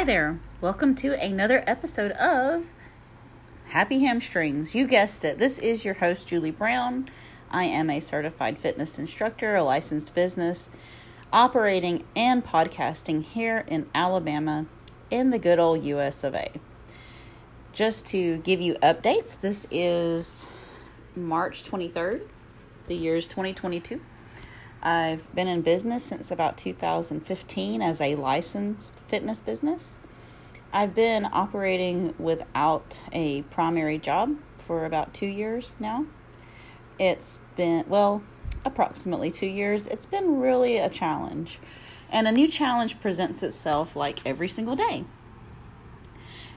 Hi there. Welcome to another episode of Happy Hamstrings. You guessed it. This is your host, Julie Brown. I am a certified fitness instructor, a licensed business, operating and podcasting here in Alabama in the good old US of A. Just to give you updates, this is March 23rd, the year is 2022. I've been in business since about 2015 as a licensed fitness business. I've been operating without a primary job for about two years now. It's been, well, approximately two years. It's been really a challenge. And a new challenge presents itself like every single day.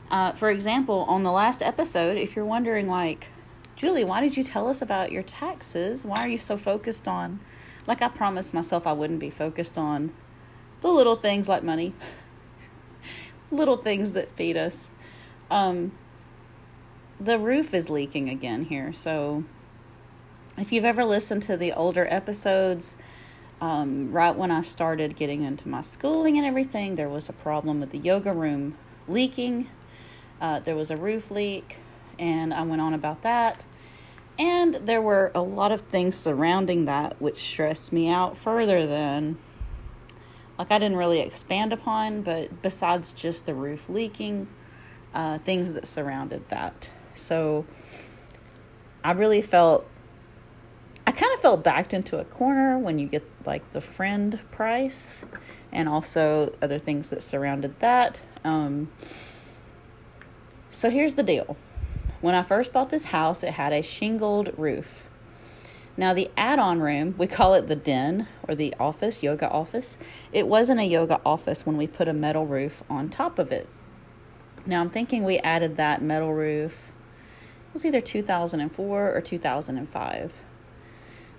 Uh, for example, on the last episode, if you're wondering, like, Julie, why did you tell us about your taxes? Why are you so focused on like I promised myself I wouldn't be focused on the little things like money, little things that feed us. Um, the roof is leaking again here. So if you've ever listened to the older episodes, um, right when I started getting into my schooling and everything, there was a problem with the yoga room leaking. Uh, there was a roof leak, and I went on about that. And there were a lot of things surrounding that which stressed me out further than, like, I didn't really expand upon, but besides just the roof leaking, uh, things that surrounded that. So I really felt, I kind of felt backed into a corner when you get like the friend price and also other things that surrounded that. Um, so here's the deal when I first bought this house, it had a shingled roof. Now, the add on room, we call it the den or the office, yoga office. It wasn't a yoga office when we put a metal roof on top of it. Now, I'm thinking we added that metal roof, it was either 2004 or 2005.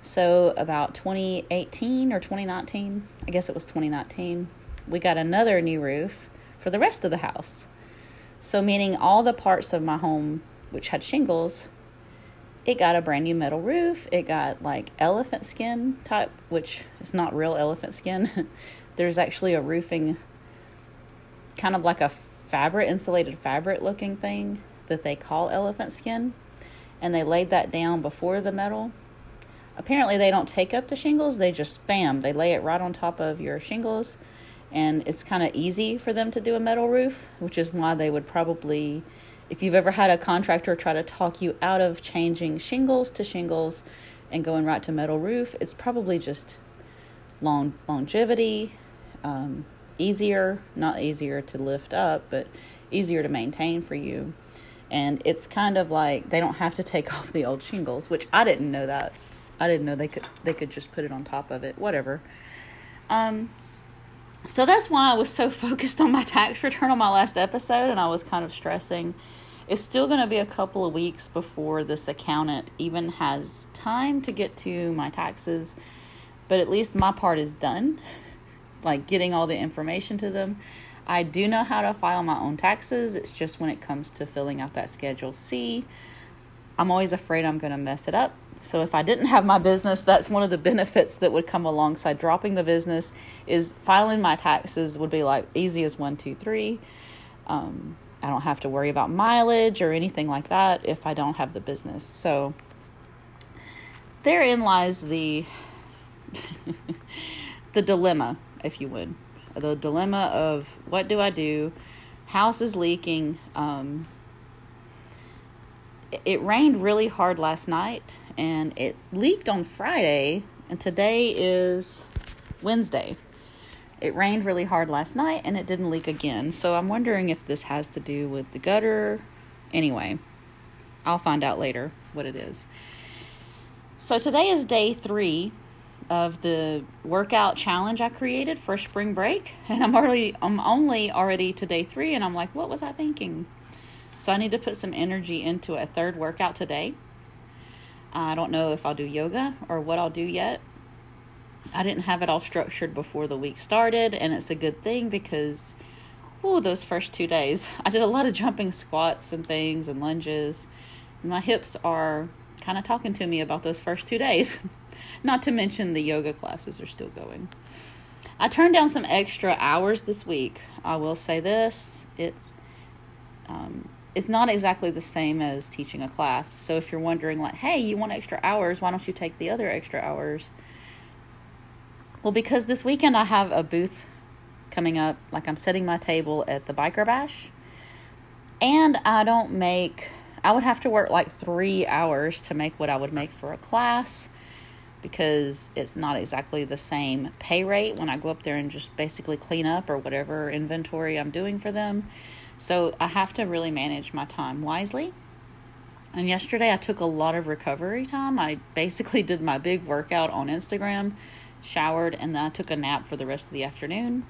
So, about 2018 or 2019, I guess it was 2019, we got another new roof for the rest of the house. So, meaning all the parts of my home which had shingles, it got a brand new metal roof. It got like elephant skin type, which is not real elephant skin. There's actually a roofing, kind of like a fabric, insulated fabric looking thing that they call elephant skin. And they laid that down before the metal. Apparently, they don't take up the shingles, they just spam. They lay it right on top of your shingles. And it's kind of easy for them to do a metal roof, which is why they would probably if you've ever had a contractor try to talk you out of changing shingles to shingles and going right to metal roof, it's probably just long longevity, um, easier, not easier to lift up, but easier to maintain for you. And it's kind of like they don't have to take off the old shingles, which I didn't know that. I didn't know they could they could just put it on top of it. Whatever. Um, so that's why I was so focused on my tax return on my last episode, and I was kind of stressing. It's still going to be a couple of weeks before this accountant even has time to get to my taxes, but at least my part is done, like getting all the information to them. I do know how to file my own taxes, it's just when it comes to filling out that Schedule C, I'm always afraid I'm going to mess it up so if I didn't have my business, that's one of the benefits that would come alongside dropping the business is filing my taxes would be like easy as one, two, three. Um, I don't have to worry about mileage or anything like that if I don't have the business. So therein lies the the dilemma, if you would, the dilemma of what do I do? House is leaking. Um, it rained really hard last night and it leaked on Friday, and today is Wednesday. It rained really hard last night and it didn't leak again. So I'm wondering if this has to do with the gutter. Anyway, I'll find out later what it is. So today is day three of the workout challenge I created for spring break, and I'm already I'm only already to day three, and I'm like, what was I thinking? So I need to put some energy into a third workout today. I don't know if I'll do yoga or what I'll do yet. I didn't have it all structured before the week started, and it's a good thing because, oh, those first two days, I did a lot of jumping squats and things and lunges. And my hips are kind of talking to me about those first two days. Not to mention the yoga classes are still going. I turned down some extra hours this week. I will say this: it's um, it's not exactly the same as teaching a class. So if you're wondering, like, hey, you want extra hours? Why don't you take the other extra hours? Well, because this weekend I have a booth coming up. Like I'm setting my table at the Biker Bash, and I don't make. I would have to work like three hours to make what I would make for a class because it's not exactly the same pay rate when I go up there and just basically clean up or whatever inventory I'm doing for them. So I have to really manage my time wisely. And yesterday I took a lot of recovery time. I basically did my big workout on Instagram, showered, and then I took a nap for the rest of the afternoon.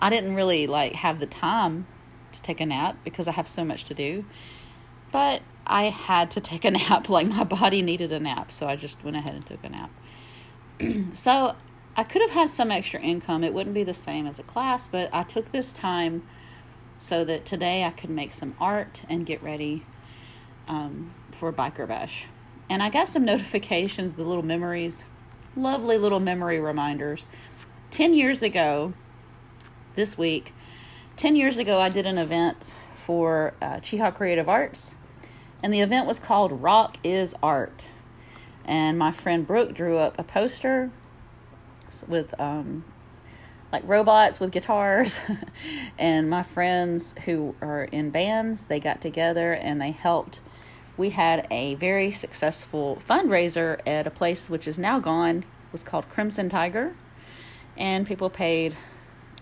I didn't really like have the time to take a nap because I have so much to do. But I had to take a nap, like my body needed a nap, so I just went ahead and took a nap. so I could have had some extra income. It wouldn't be the same as a class, but I took this time so that today I could make some art and get ready um, for Biker Bash. And I got some notifications, the little memories, lovely little memory reminders. 10 years ago, this week, 10 years ago, I did an event for uh, Cheaha Creative Arts and the event was called Rock is Art. And my friend Brooke drew up a poster with um, like robots with guitars. and my friends who are in bands, they got together and they helped. We had a very successful fundraiser at a place which is now gone. It was called Crimson Tiger. And people paid,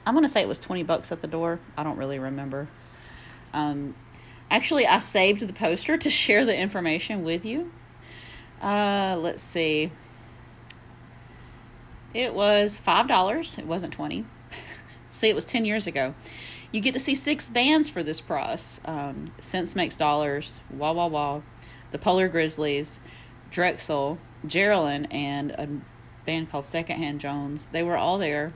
I'm going to say it was 20 bucks at the door. I don't really remember. Um, Actually, I saved the poster to share the information with you. Uh, let's see. It was five dollars. It wasn't twenty. see, it was ten years ago. You get to see six bands for this price. Um, Sense Makes Dollars, Wah Wah Wah, the Polar Grizzlies, Drexel, Geraldine, and a band called Secondhand Jones. They were all there.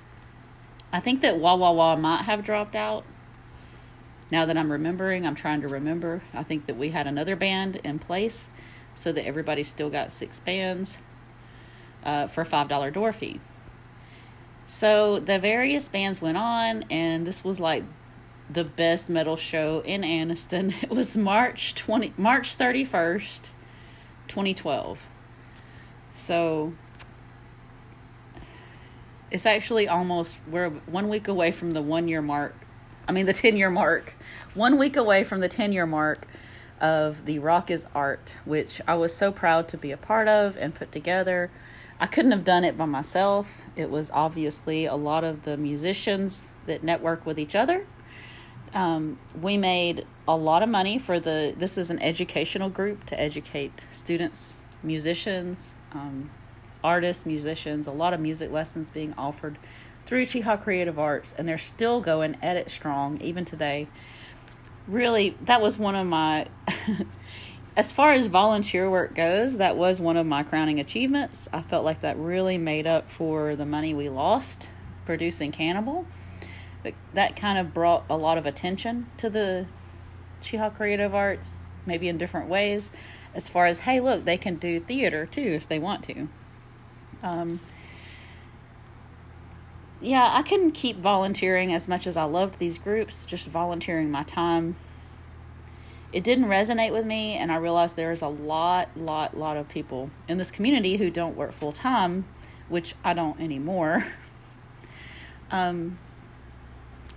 I think that Wah Wah Wah might have dropped out now that I'm remembering, I'm trying to remember. I think that we had another band in place so that everybody still got six bands uh, for a $5 door fee. So the various bands went on, and this was like the best metal show in Anniston. It was March 20 March 31st, 2012. So it's actually almost we're one week away from the one year mark I mean, the 10 year mark, one week away from the 10 year mark of the Rock is Art, which I was so proud to be a part of and put together. I couldn't have done it by myself. It was obviously a lot of the musicians that network with each other. Um, we made a lot of money for the, this is an educational group to educate students, musicians, um, artists, musicians, a lot of music lessons being offered through Cheaha Creative Arts, and they're still going at it strong even today. Really, that was one of my, as far as volunteer work goes, that was one of my crowning achievements. I felt like that really made up for the money we lost producing Cannibal. But that kind of brought a lot of attention to the Cheaha Creative Arts, maybe in different ways, as far as, hey, look, they can do theater too if they want to. Um, yeah, I couldn't keep volunteering as much as I loved these groups, just volunteering my time. It didn't resonate with me, and I realized there's a lot, lot, lot of people in this community who don't work full time, which I don't anymore. um,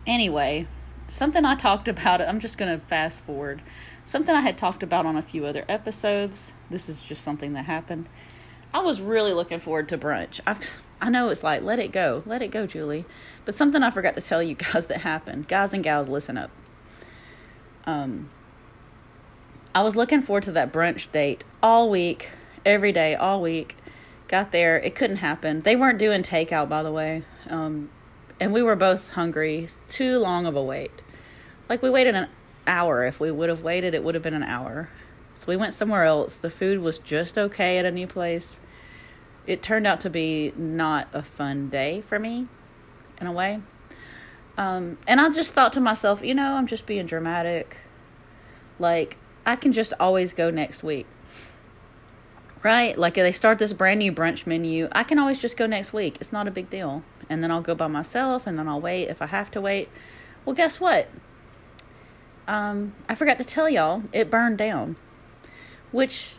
anyway, something I talked about, I'm just going to fast forward. Something I had talked about on a few other episodes. This is just something that happened. I was really looking forward to brunch. I've I know it's like, let it go, let it go, Julie. But something I forgot to tell you guys that happened. Guys and gals, listen up. Um, I was looking forward to that brunch date all week, every day, all week. Got there, it couldn't happen. They weren't doing takeout, by the way. Um, and we were both hungry. Too long of a wait. Like we waited an hour. If we would have waited, it would have been an hour. So we went somewhere else. The food was just okay at a new place it turned out to be not a fun day for me in a way. Um, and I just thought to myself, you know, I'm just being dramatic. Like, I can just always go next week. Right? Like, if they start this brand new brunch menu, I can always just go next week. It's not a big deal. and then I'll go by myself and then I'll wait if I have to wait. Well, guess what? Um, I forgot to tell y'all, it burned down. Which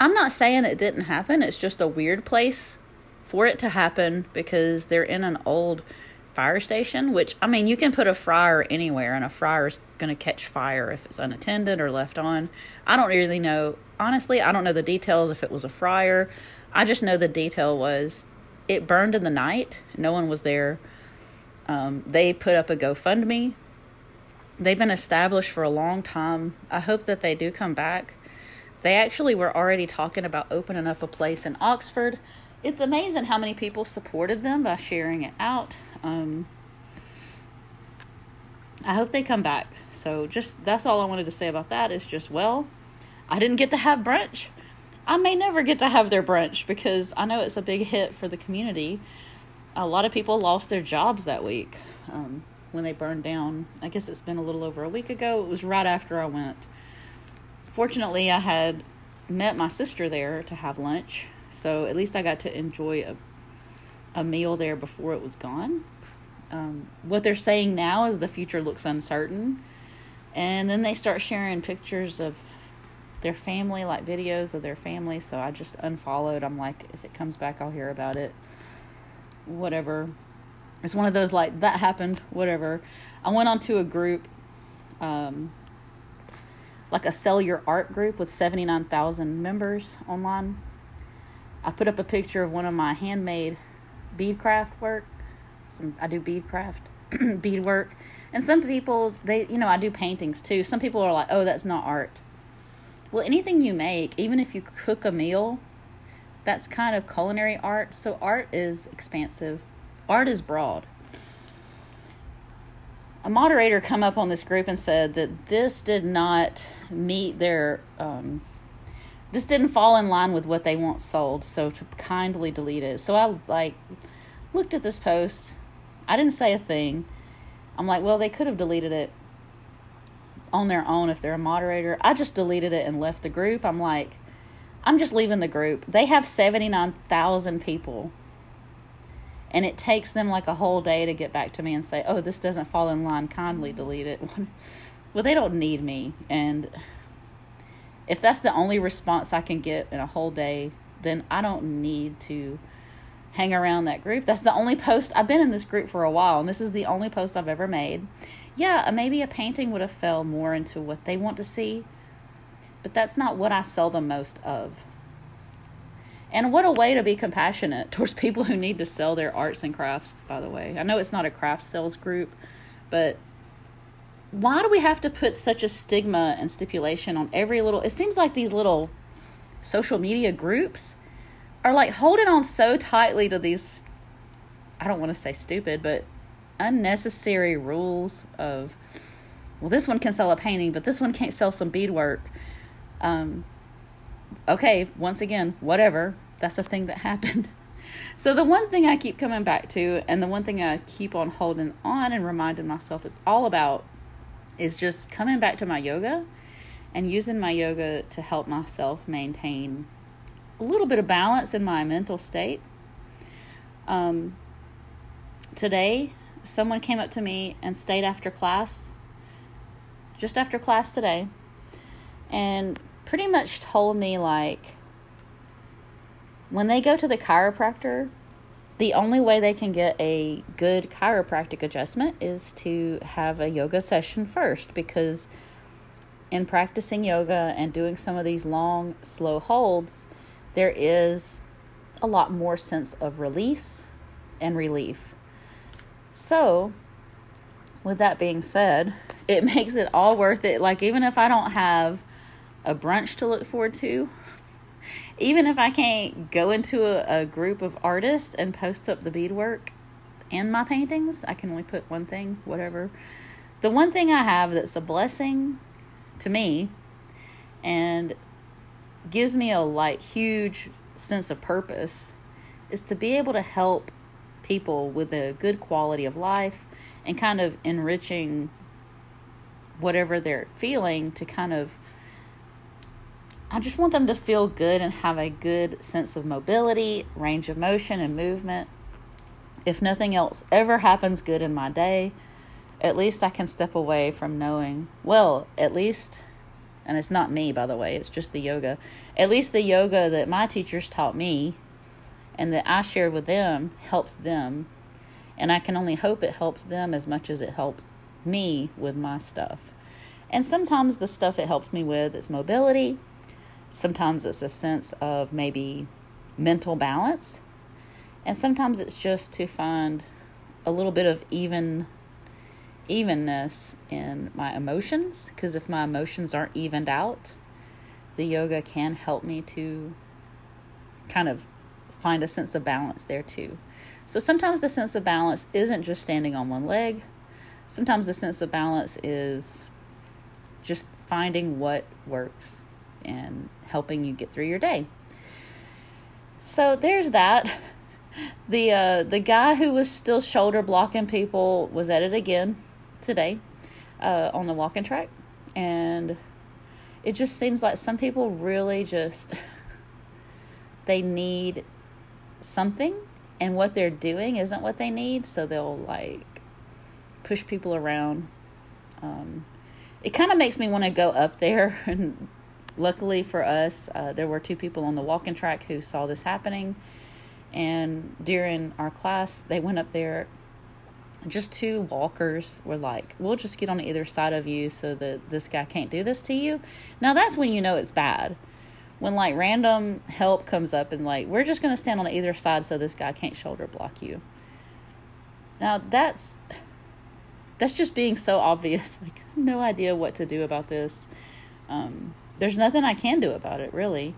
I'm not saying it didn't happen, it's just a weird place for it to happen because they're in an old fire station, which I mean, you can put a fryer anywhere and a fryer is going to catch fire if it's unattended or left on. I don't really know. Honestly, I don't know the details if it was a fryer. I just know the detail was it burned in the night. No one was there. Um, they put up a GoFundMe. They've been established for a long time. I hope that they do come back. They actually were already talking about opening up a place in Oxford. It's amazing how many people supported them by sharing it out. Um, I hope they come back. So just that's all I wanted to say about that is just well, I didn't get to have brunch. I may never get to have their brunch because I know it's a big hit for the community. A lot of people lost their jobs that week um, when they burned down. I guess it's been a little over a week ago. It was right after I went. Fortunately, I had met my sister there to have lunch, so at least I got to enjoy a a meal there before it was gone. Um, what they're saying now is the future looks uncertain. And then they start sharing pictures of their family, like videos of their family. So I just unfollowed. I'm like, if it comes back, I'll hear about it. Whatever. It's one of those like, that happened, whatever. I went onto a group, um, like a sell your art group with 79,000 members online. I put up a picture of one of my handmade bead craft work. Some I do bead craft, bead work, and some people they you know I do paintings too. Some people are like, oh, that's not art. Well, anything you make, even if you cook a meal, that's kind of culinary art. So art is expansive. Art is broad. A moderator come up on this group and said that this did not meet their um, this didn't fall in line with what they want sold, so to kindly delete it. So I like looked at this post. I didn't say a thing. I'm like, well, they could have deleted it on their own if they're a moderator. I just deleted it and left the group. I'm like, I'm just leaving the group. They have 79,000 people. And it takes them like a whole day to get back to me and say, oh, this doesn't fall in line. Kindly delete it. well, they don't need me. And if that's the only response I can get in a whole day, then I don't need to hang around that group. That's the only post I've been in this group for a while, and this is the only post I've ever made. Yeah, uh, maybe a painting would have fell more into what they want to see, but that's not what I sell the most of. And what a way to be compassionate towards people who need to sell their arts and crafts, by the way. I know it's not a craft sales group, but why do we have to put such a stigma and stipulation on every little it seems like these little social media groups are like holding on so tightly to these I don't want to say stupid, but unnecessary rules of well this one can sell a painting, but this one can't sell some beadwork. Um okay, once again, whatever. That's a thing that happened. So the one thing I keep coming back to and the one thing I keep on holding on and reminding myself it's all about is just coming back to my yoga and using my yoga to help myself maintain a little bit of balance in my mental state. Um, today, someone came up to me and stayed after class, just after class today, and pretty much told me like when they go to the chiropractor, the only way they can get a good chiropractic adjustment is to have a yoga session first because in practicing yoga and doing some of these long, slow holds, there is a lot more sense of release and relief. So, with that being said, it makes it all worth it. Like, even if I don't have a brunch to look forward to, even if I can't go into a, a group of artists and post up the beadwork and my paintings, I can only put one thing, whatever. The one thing I have that's a blessing to me and gives me a like huge sense of purpose is to be able to help people with a good quality of life and kind of enriching whatever they're feeling to kind of I just want them to feel good and have a good sense of mobility, range of motion, and movement. if nothing else ever happens good in my day, at least I can step away from knowing, well, at least, and it's not me, by the way, it's just the yoga, at least the yoga that my teachers taught me and that I shared with them helps them. And I can only hope it helps them as much as it helps me with my stuff. And sometimes the stuff it helps me with is mobility. Sometimes it's a sense of maybe mental balance. And sometimes it's just to find a little bit of even evenness in my emotions because if my emotions aren't evened out, the yoga can help me to kind of find a sense of balance there too. So sometimes the sense of balance isn't just standing on one leg. Sometimes the sense of balance is just finding what works and helping you get through your day. So there's that. The uh, the guy who was still shoulder blocking people was at it again today uh, on the walking track, and it just seems like some people really just they need something, and what they're doing isn't what they need, so they'll like push people around. Um, it kind of makes me want to go up there and luckily for us, uh, there were two people on the walking track who saw this happening. And during our class, they went up there. Just two walkers were like, We'll just get on either side of you so that this guy can't do this to you. Now, that's when you know it's bad. When like random help comes up and like, We're just going to stand on either side so this guy can't shoulder block you. Now, that's. That's just being so obvious. Like, no idea what to do about this. Um, there's nothing I can do about it, really.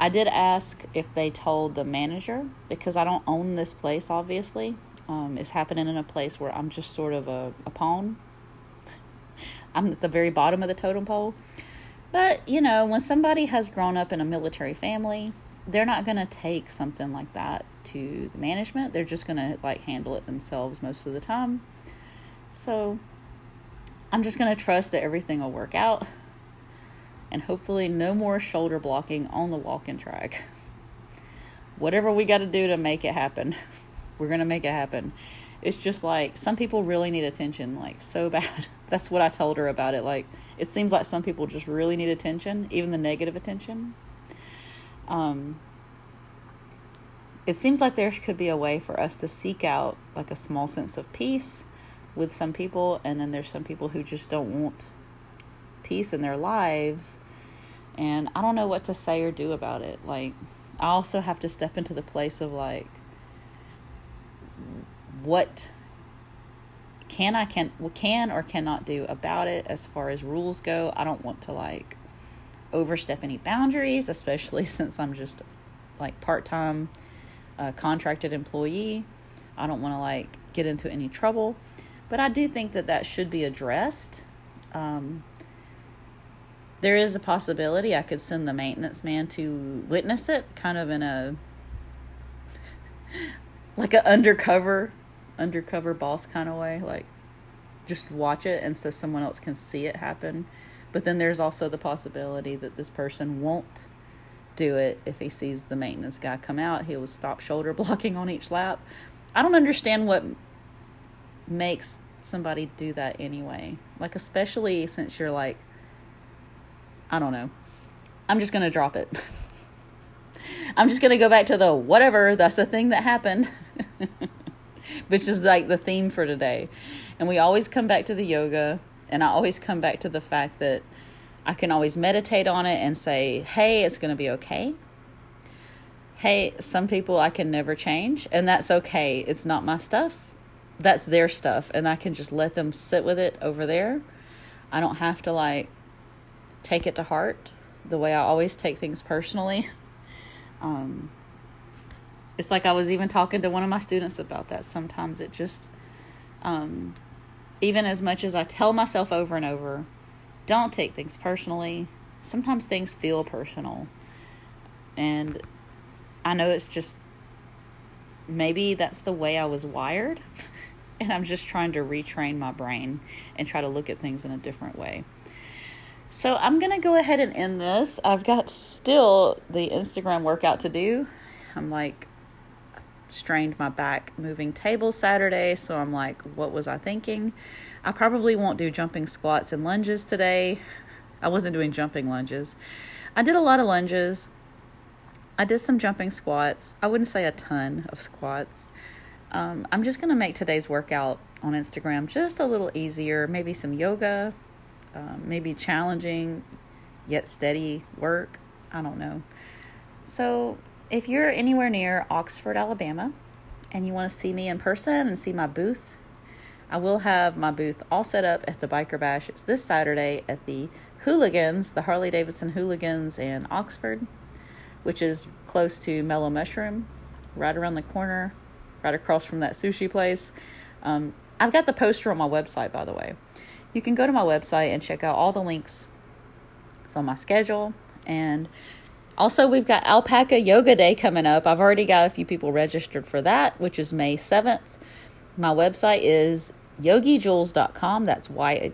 I did ask if they told the manager because I don't own this place, obviously. Um, it's happening in a place where I'm just sort of a, a pawn. I'm at the very bottom of the totem pole. But, you know, when somebody has grown up in a military family, they're not going to take something like that to the management. They're just going to like handle it themselves most of the time. So, I'm just going to trust that everything will work out and hopefully no more shoulder blocking on the walking track. Whatever we got to do to make it happen, we're going to make it happen. It's just like some people really need attention, like so bad. That's what I told her about it. Like, it seems like some people just really need attention, even the negative attention. Um, it seems like there could be a way for us to seek out like a small sense of peace with some people, and then there's some people who just don't want peace in their lives and I don't know what to say or do about it. Like I also have to step into the place of like what can I can can or cannot do about it as far as rules go. I don't want to like overstep any boundaries, especially since I'm just like part-time uh, contracted employee. I don't want to like get into any trouble, but I do think that that should be addressed. Um, there is a possibility I could send the maintenance man to witness it, kind of in a like an undercover undercover boss kind of way, like just watch it and so someone else can see it happen. But then there's also the possibility that this person won't do it if he sees the maintenance guy come out. He will stop shoulder blocking on each lap. I don't understand what makes somebody do that anyway. Like especially since you're like I don't know. I'm just to drop it. I'm just to go back to the whatever, that's a thing that happened, which is like the theme for today. And we always come back to the yoga, and I always come back to the fact that I can always meditate on it and say, hey, it's going to be okay. Hey, some people I can never change, and that's okay. It's not my stuff. That's their stuff, and I can just let them sit with it over there. I don't have to like take it to heart the way I always take things personally. Um, it's like I was even talking to one of my students about that. Sometimes it just, um, even as much as I tell myself over and over, don't take things personally, sometimes things feel personal. And I know it's just maybe that's the way I was wired. and I'm just trying to retrain my brain and try to look at things in a different way. So I'm going to go ahead and end this. I've got still the Instagram workout to do. I'm like strained my back moving tables Saturday, so I'm like, what was I thinking? I probably won't do jumping squats and lunges today. I wasn't doing jumping lunges. I did a lot of lunges. I did some jumping squats. I wouldn't say a ton of squats. Um, I'm just going to make today's workout on Instagram just a little easier. Maybe some yoga, um, maybe challenging yet steady work. I don't know. So, if you're anywhere near Oxford, Alabama, and you want to see me in person and see my booth, I will have my booth all set up at the Biker Bash. It's this Saturday at the Hooligans, the Harley Davidson Hooligans in Oxford, which is close to Mellow Mushroom, right around the corner, right across from that sushi place. Um, I've got the poster on my website, by the way. You can go to my website and check out all the links. It's on my schedule. And also, we've got Alpaca Yoga Day coming up. I've already got a few people registered for that, which is May 7th. My website is yogijulz.com. That's Y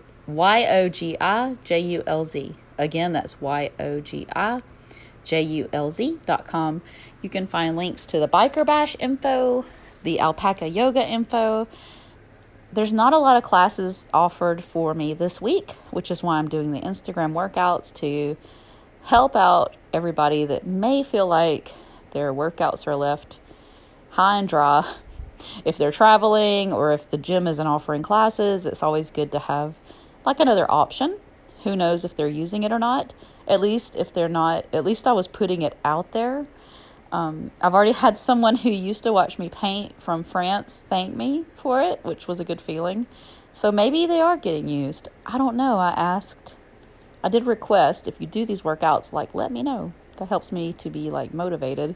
O G I J U L Z. Again, that's Y O G I J U L Z.com. You can find links to the Biker Bash info, the Alpaca Yoga info, there's not a lot of classes offered for me this week, which is why I'm doing the Instagram workouts to help out everybody that may feel like their workouts are left high and dry. If they're traveling or if the gym isn't offering classes, it's always good to have like another option. Who knows if they're using it or not? At least if they're not, at least I was putting it out there um, I've already had someone who used to watch me paint from France thank me for it, which was a good feeling. So maybe they are getting used. I don't know. I asked, I did request if you do these workouts, like let me know. That helps me to be like motivated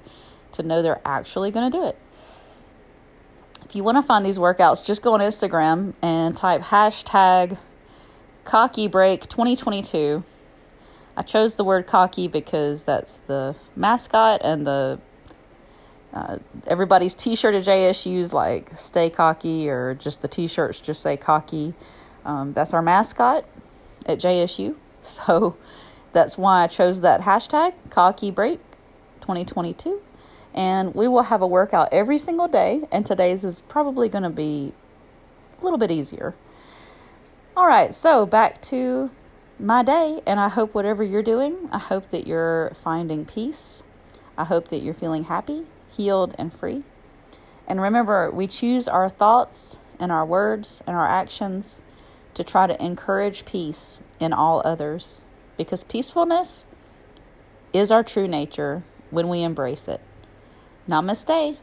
to know they're actually going to do it. If you want to find these workouts, just go on Instagram and type hashtag cocky break 2022 I chose the word cocky because that's the mascot and the uh, everybody's T-shirt at JSU's like "Stay Cocky" or just the T-shirts just say "Cocky." Um, that's our mascot at JSU, so that's why I chose that hashtag "Cocky Break 2022." And we will have a workout every single day, and today's is probably going to be a little bit easier. All right, so back to my day. And I hope whatever you're doing, I hope that you're finding peace. I hope that you're feeling happy, healed, and free. And remember, we choose our thoughts and our words and our actions to try to encourage peace in all others because peacefulness is our true nature when we embrace it. Namaste.